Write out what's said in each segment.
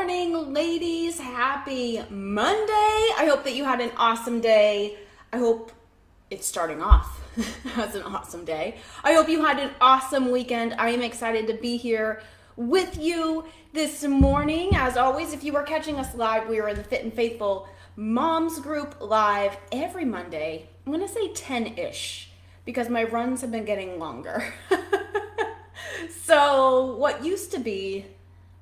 morning, ladies. Happy Monday. I hope that you had an awesome day. I hope it's starting off as an awesome day. I hope you had an awesome weekend. I am excited to be here with you this morning. As always, if you are catching us live, we are in the Fit and Faithful Moms Group live every Monday. I'm going to say 10 ish because my runs have been getting longer. so, what used to be,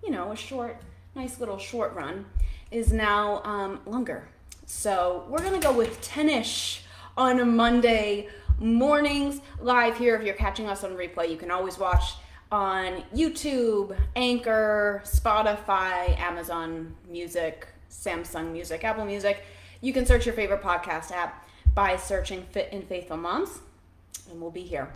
you know, a short, nice little short run is now um, longer. So, we're to go with 10 ish on a Monday mornings live here. If you're catching us on replay, you can always watch on YouTube, Anchor, Spotify, Amazon Music, Samsung Music, Apple Music. You can search your favorite podcast app by searching Fit and Faithful Moms, and we'll be here.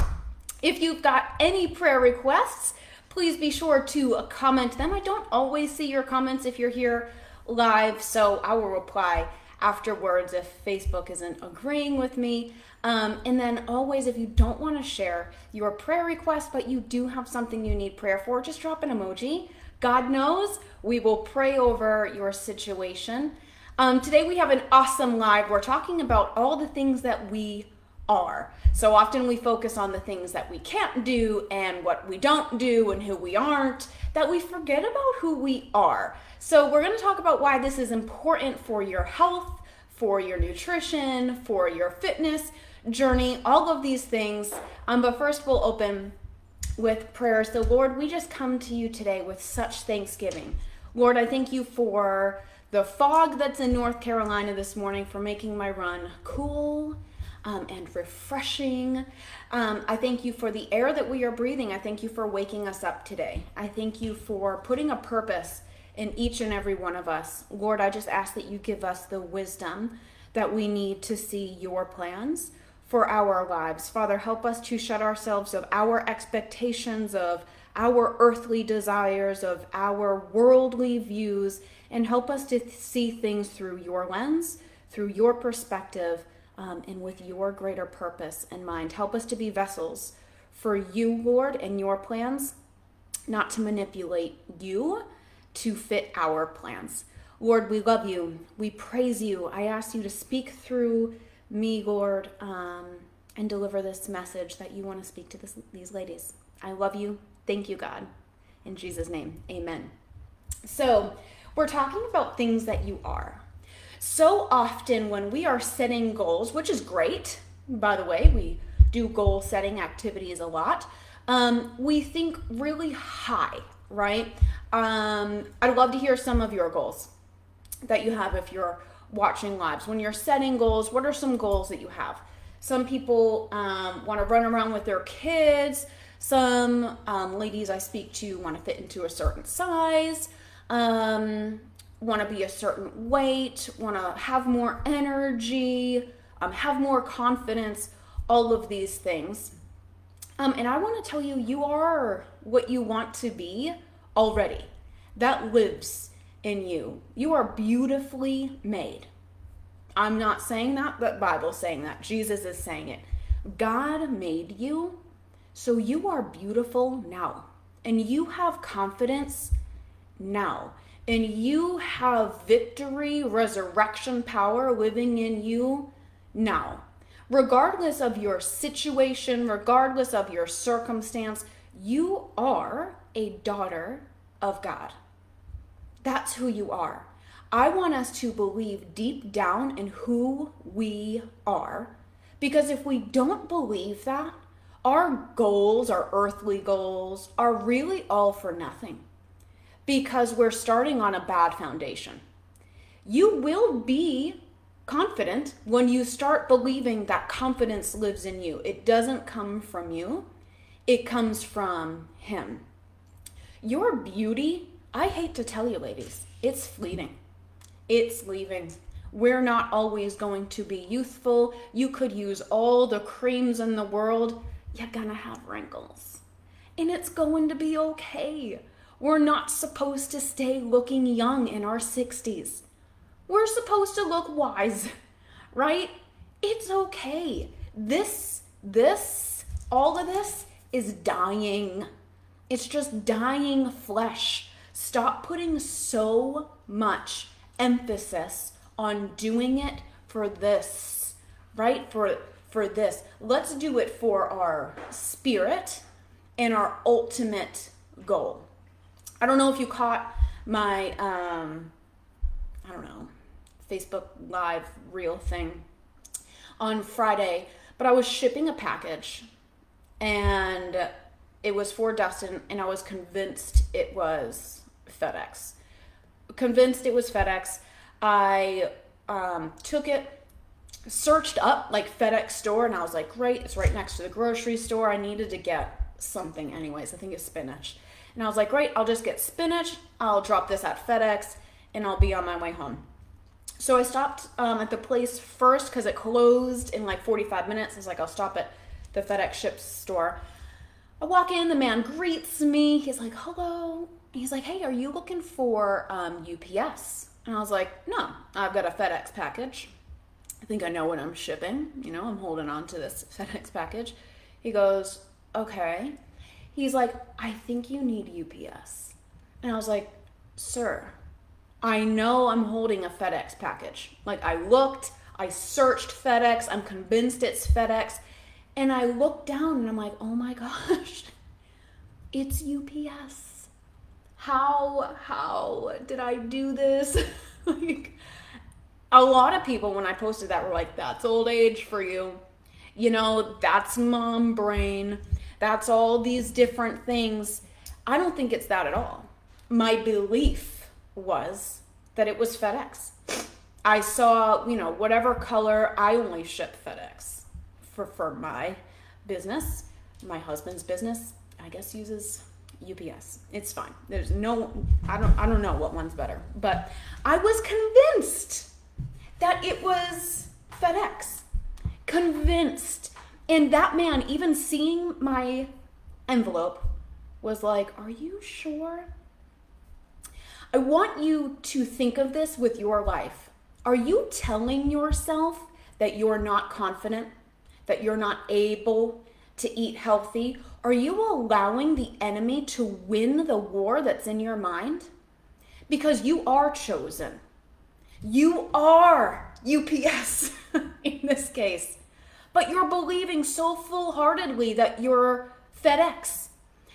If you've got any prayer requests, please be sure to comment them. I don't always see your comments if you're here live, so I will reply afterwards if Facebook isn't agreeing with me. Um, and then always, if you don't want to share your prayer request, but you do have something you need prayer for, just drop an emoji. God knows we will pray over your situation. Um, today we have an awesome live. We're talking about all the things that we are. So often we focus on the things that we can't do and what we don't do and who we aren't, that we forget about who we are. So we're going to talk about why this is important for your health, for your nutrition, for your fitness journey, all of these things. Um, but first, we'll open with prayers. So, Lord, we just come to you today with such thanksgiving. Lord, I thank you for the fog that's in North Carolina this morning for making my run cool um, and refreshing. Um, I thank you for the air that we are breathing. I thank you for waking us up today. I thank you for putting a purpose in each and every one of us. Lord, I just ask that you give us the wisdom that we need to see your plans for our lives. Father, help us to shut ourselves of our expectations, of our earthly desires, of our worldly views, and help us to see things through your lens, through your perspective, um, and with your greater purpose in mind. Help us to be vessels for you, Lord, and your plans, not to manipulate you to fit our plans. Lord, we love you. We praise you. I ask you to speak through me, Lord, um, and deliver this message that you want to speak to this, these ladies. I love you. Thank you, God. In Jesus' name, amen. So, we're talking about things that you are. So often, when we are setting goals, which is great, by the way, we do goal setting activities a lot, um, we think really high, right? Um, I'd love to hear some of your goals that you have if you're watching lives. When you're setting goals, what are some goals that you have? Some people um, want to run around with their kids. Some um, ladies I speak to want to fit into a certain size, um, want to be a certain weight, want to have more energy, um, have more confidence, all of these things. Um, and I want to tell you, you are what you want to be already. That lives in you. You are beautifully made. I'm not saying that, but Bible's saying that. Jesus is saying it. God made you, so you are beautiful now. And you have confidence now. And you have victory, resurrection power living in you now. Regardless of your situation, regardless of your circumstance, you are a daughter of God. That's who you are. I want us to believe deep down in who we are. Because if we don't believe that, our goals, our earthly goals, are really all for nothing because we're starting on a bad foundation. You will be confident when you start believing that confidence lives in you. It doesn't come from you, it comes from Him. Your beauty I hate to tell you, ladies, it's fleeting. It's leaving. We're not always going to be youthful. You could use all the creams in the world. You're gonna have wrinkles. And it's going to be okay. We're not supposed to stay looking young in our 60s. We're supposed to look wise, right? It's okay. This, this, all of this is dying. It's just dying flesh Stop putting so much emphasis on doing it for this, right? For for this. Let's do it for our spirit and our ultimate goal. I don't know if you caught my um I don't know, Facebook live real thing on Friday, but I was shipping a package and it was for Dustin and I was convinced it was FedEx. Convinced it was FedEx. I um, took it, searched up like FedEx store, and I was like, great, it's right next to the grocery store. I needed to get something, anyways. I think it's spinach. And I was like, great, I'll just get spinach. I'll drop this at FedEx and I'll be on my way home. So I stopped um, at the place first because it closed in like 45 minutes. I was like, I'll stop at the FedEx ship store. I walk in, the man greets me. He's like, hello he's like, hey, are you looking for um, UPS? And I was like, no, I've got a FedEx package. I think I know what I'm shipping. You know, I'm holding on to this FedEx package. He goes, okay. He's like, I think you need UPS. And I was like, sir, I know I'm holding a FedEx package. Like, I looked, I searched FedEx, I'm convinced it's FedEx. And I looked down and I'm like, oh my gosh, it's UPS how how did I do this? like a lot of people when I posted that were like, that's old age for you. You know, that's mom brain. That's all these different things. I don't think it's that at all. My belief was that it was FedEx. I saw, you know, whatever color, I only ship FedEx for for my business. My husband's business, I guess uses UPS. It's fine. There's no I don't I don't know what one's better. But I was convinced that it was FedEx. Convinced. And that man even seeing my envelope was like, "Are you sure?" I want you to think of this with your life. Are you telling yourself that you're not confident, that you're not able to eat healthy, are you allowing the enemy to win the war that's in your mind? Because you are chosen. You are UPS in this case. But you're believing so full heartedly that you're FedEx,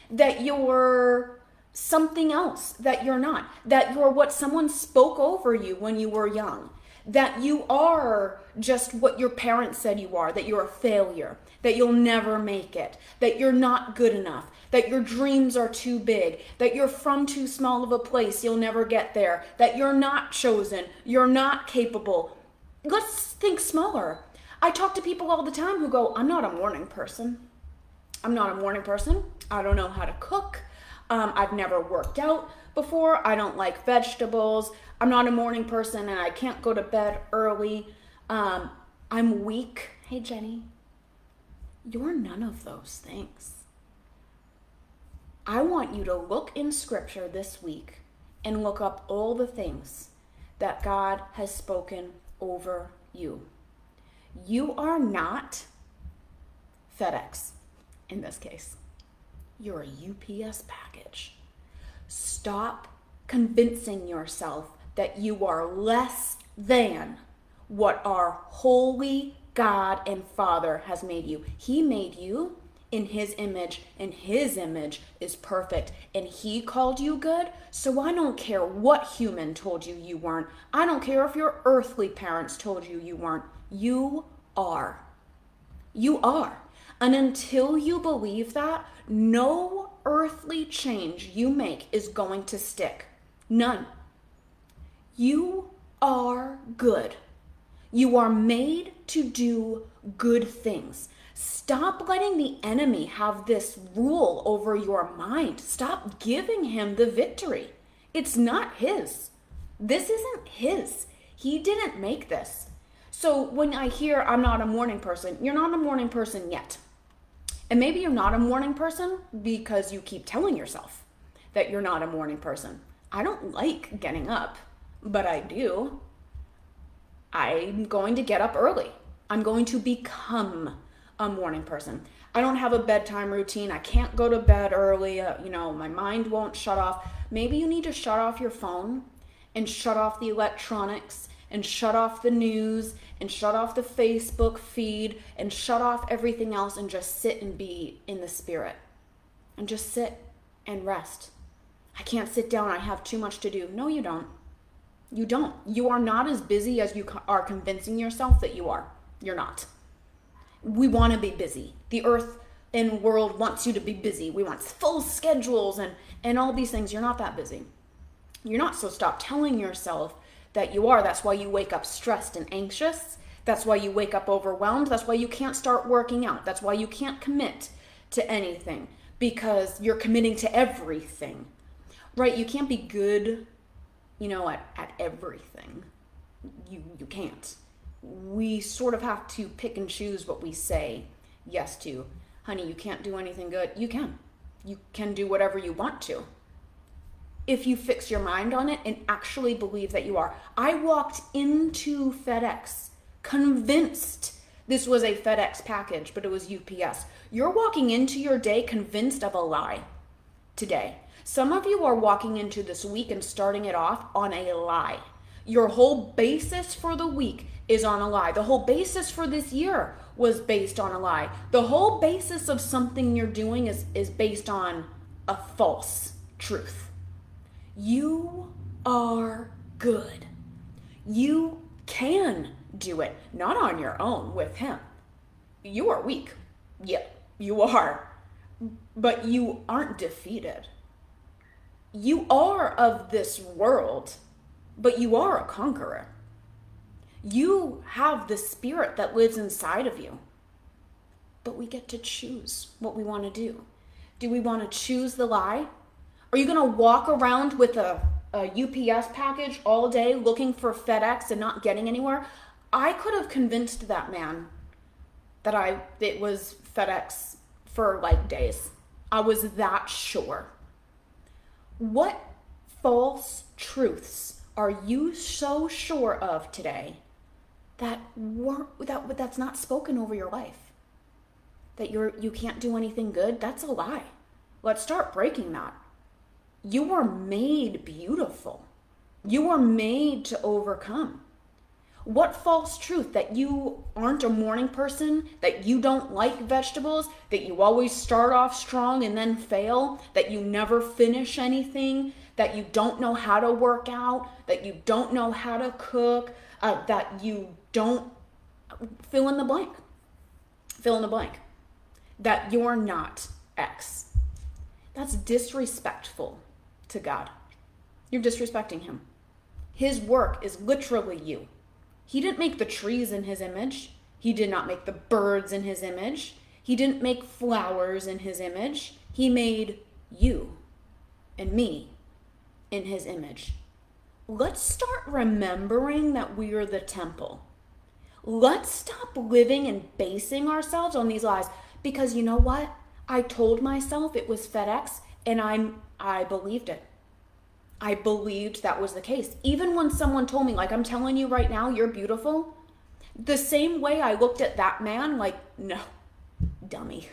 that you're something else that you're not, that you're what someone spoke over you when you were young, that you are just what your parents said you are, that you're a failure, that you'll never make it, that you're not good enough, that your dreams are too big, that you're from too small of a place, you'll never get there, that you're not chosen, you're not capable. Let's think smaller. I talk to people all the time who go, I'm not a morning person. I'm not a morning person. I don't know how to cook. Um, I've never worked out before. I don't like vegetables. I'm not a morning person and I can't go to bed early. Um, I'm weak. Hey, Jenny. You're none of those things. I want you to look in scripture this week and look up all the things that God has spoken over you. You are not FedEx in this case. You're a UPS package. Stop convincing yourself that you are less than what our holy God and Father has made you. He made you in His image, and His image is perfect. And He called you good. So I don't care what human told you you weren't. I don't care if your earthly parents told you you weren't. You are. You are. And until you believe that, no earthly change you make is going to stick. None. You are good. You are made to do good things. Stop letting the enemy have this rule over your mind. Stop giving him the victory. It's not his. This isn't his. He didn't make this. So when I hear I'm not a morning person, you're not a morning person yet. And maybe you're not a morning person because you keep telling yourself that you're not a morning person. I don't like getting up, but I do. I'm going to get up early. I'm going to become a morning person. I don't have a bedtime routine. I can't go to bed early. Uh, you know, my mind won't shut off. Maybe you need to shut off your phone and shut off the electronics and shut off the news and shut off the Facebook feed and shut off everything else and just sit and be in the spirit and just sit and rest. I can't sit down. I have too much to do. No, you don't. You don't. You are not as busy as you are convincing yourself that you are. You're not. We want to be busy. The earth and world wants you to be busy. We want full schedules and and all these things. You're not that busy. You're not. So stop telling yourself that you are. That's why you wake up stressed and anxious. That's why you wake up overwhelmed. That's why you can't start working out. That's why you can't commit to anything because you're committing to everything. Right? You can't be good, you know, at, at everything. You you can't. We sort of have to pick and choose what we say yes to. Honey, you can't do anything good. You can. You can do whatever you want to if you fix your mind on it and actually believe that you are. I walked into FedEx convinced this was a FedEx package, but it was UPS. You're walking into your day convinced of a lie today. Some of you are walking into this week and starting it off on a lie. Your whole basis for the week is on a lie. The whole basis for this year was based on a lie. The whole basis of something you're doing is, is based on a false truth. You are good. You can do it, not on your own with Him. You are weak. Yeah, you are. But you aren't defeated. You are of this world, but you are a conqueror. You have the spirit that lives inside of you. But we get to choose what we want to do. Do we want to choose the lie are you going to walk around with a, a UPS package all day looking for FedEx and not getting anywhere? I could have convinced that man that I it was FedEx for like days. I was that sure. What false truths are you so sure of today that weren't that that's not spoken over your life? That you're you can't do anything good? That's a lie. Let's start breaking that. You were made beautiful. You were made to overcome. What false truth that you aren't a morning person, that you don't like vegetables, that you always start off strong and then fail, that you never finish anything, that you don't know how to work out, that you don't know how to cook, uh, that you don't fill in the blank. Fill in the blank. That you're not X. That's disrespectful to God. You're disrespecting Him. His work is literally you. He didn't make the trees in His image, He did not make the birds in His image, He didn't make flowers in His image. He made you and me in His image. Let's start remembering that we are the temple. Let's stop living and basing ourselves on these lies because you know what? I told myself it was FedEx and I'm I believed it. I believed that was the case. Even when someone told me, like, I'm telling you right now, you're beautiful, the same way I looked at that man, like, no, dummy.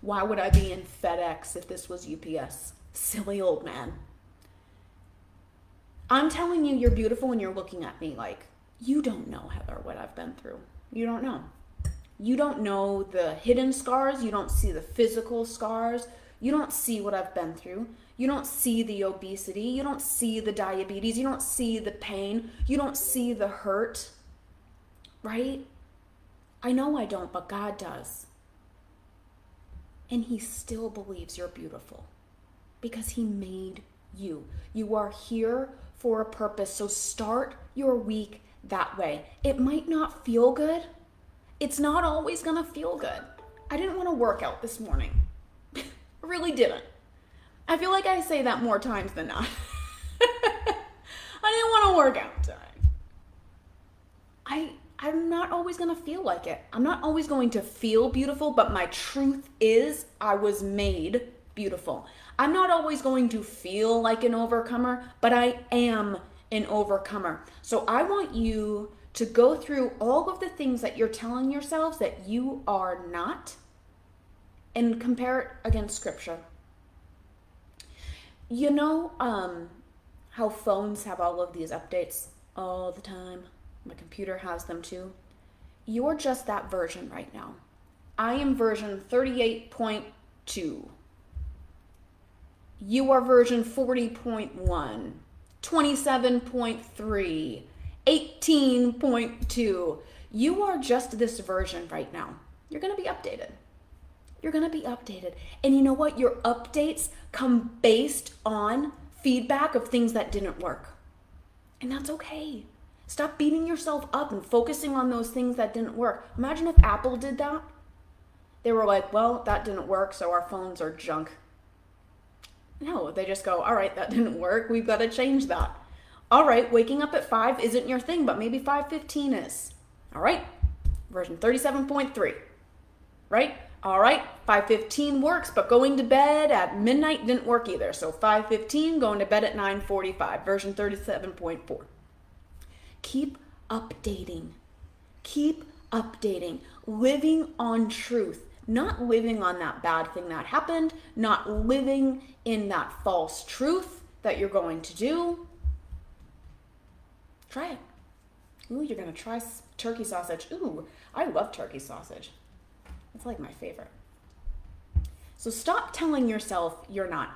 Why would I be in FedEx if this was UPS? Silly old man. I'm telling you, you're beautiful when you're looking at me like, you don't know, Heather, what I've been through. You don't know. You don't know the hidden scars. You don't see the physical scars. You don't see what I've been through. You don't see the obesity. You don't see the diabetes. You don't see the pain. You don't see the hurt. Right? I know I don't, but God does. And He still believes you're beautiful because He made you. You are here for a purpose. So start your week that way. It might not feel good. It's not always going to feel good. I didn't want to work out this morning really didn't. I feel like I say that more times than not. I didn't want to work out today. I I'm not always going to feel like it. I'm not always going to feel beautiful, but my truth is I was made beautiful. I'm not always going to feel like an overcomer, but I am an overcomer. So I want you to go through all of the things that you're telling yourselves that you are not and compare it against scripture. You know um, how phones have all of these updates all the time? My computer has them too. You're just that version right now. I am version 38.2. You are version 40.1, 27.3, 18.2. You are just this version right now. You're going to be updated. You're going to be updated. And you know what? Your updates come based on feedback of things that didn't work. And that's okay. Stop beating yourself up and focusing on those things that didn't work. Imagine if Apple did that. They were like, well, that didn't work, so our phones are junk. No, they just go, all right, that didn't work. We've got to change that. All right, waking up at 5 isn't your thing, but maybe 5:15 is. All right. Version 37.3. Right? All right, 5:15 works, but going to bed at midnight didn't work either. So 5:15 going to bed at 9:45, version 37.4. Keep updating. Keep updating. Living on truth, not living on that bad thing that happened, not living in that false truth that you're going to do. Try it. Ooh, you're going to try turkey sausage. Ooh, I love turkey sausage. It's like my favorite. So stop telling yourself you're not.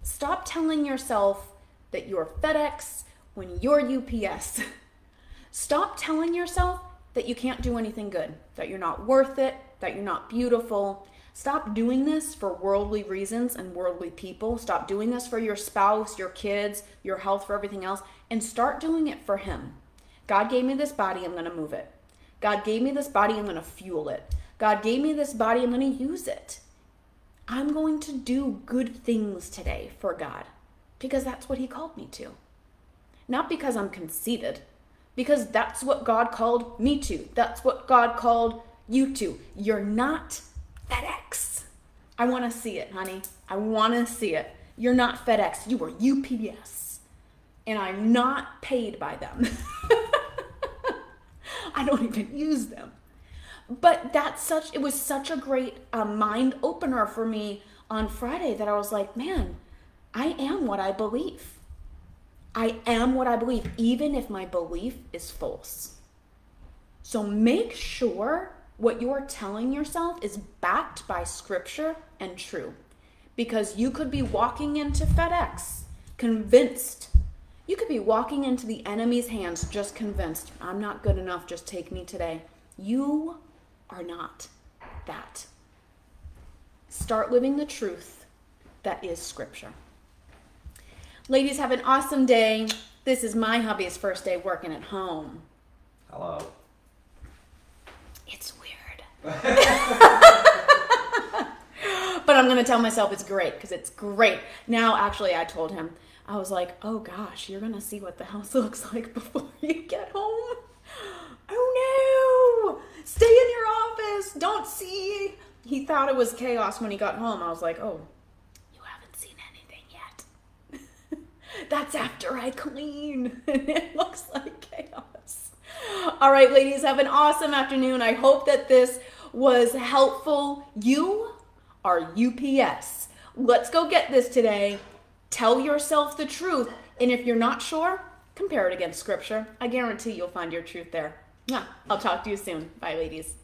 Stop telling yourself that you're FedEx when you're UPS. Stop telling yourself that you can't do anything good, that you're not worth it, that you're not beautiful. Stop doing this for worldly reasons and worldly people. Stop doing this for your spouse, your kids, your health, for everything else, and start doing it for Him. God gave me this body, I'm going to move it. God gave me this body, I'm going to fuel it. God gave me this body, I'm going to use it. I'm going to do good things today for God because that's what He called me to. Not because I'm conceited, because that's what God called me to. That's what God called you to. You're not FedEx. I want to see it, honey. I want to see it. You're not FedEx. You are UPS. And I'm not paid by them. I don't even use them. But that's such, it was such a great uh, mind opener for me on Friday that I was like, man, I am what I believe. I am what I believe, even if my belief is false. So make sure what you're telling yourself is backed by scripture and true. Because you could be walking into FedEx convinced. You could be walking into the enemy's hands just convinced, I'm not good enough, just take me today. You are not that. Start living the truth that is scripture. Ladies, have an awesome day. This is my hubby's first day working at home. Hello. It's weird. but I'm going to tell myself it's great because it's great. Now, actually, I told him, I was like, oh gosh, you're to see what the house looks like before you get home. Oh no! Stay in your office. Don't see. He thought it was chaos when he got home. I was like, oh, you haven't seen anything yet. That's after I clean. it looks like chaos. All right, ladies, have an awesome afternoon. I hope that this was helpful. You are UPS. Let's go get this today. Tell yourself the truth. And if you're not sure, compare it against scripture. I guarantee you'll find your truth there. Yeah, I'll talk to you soon. Bye, ladies.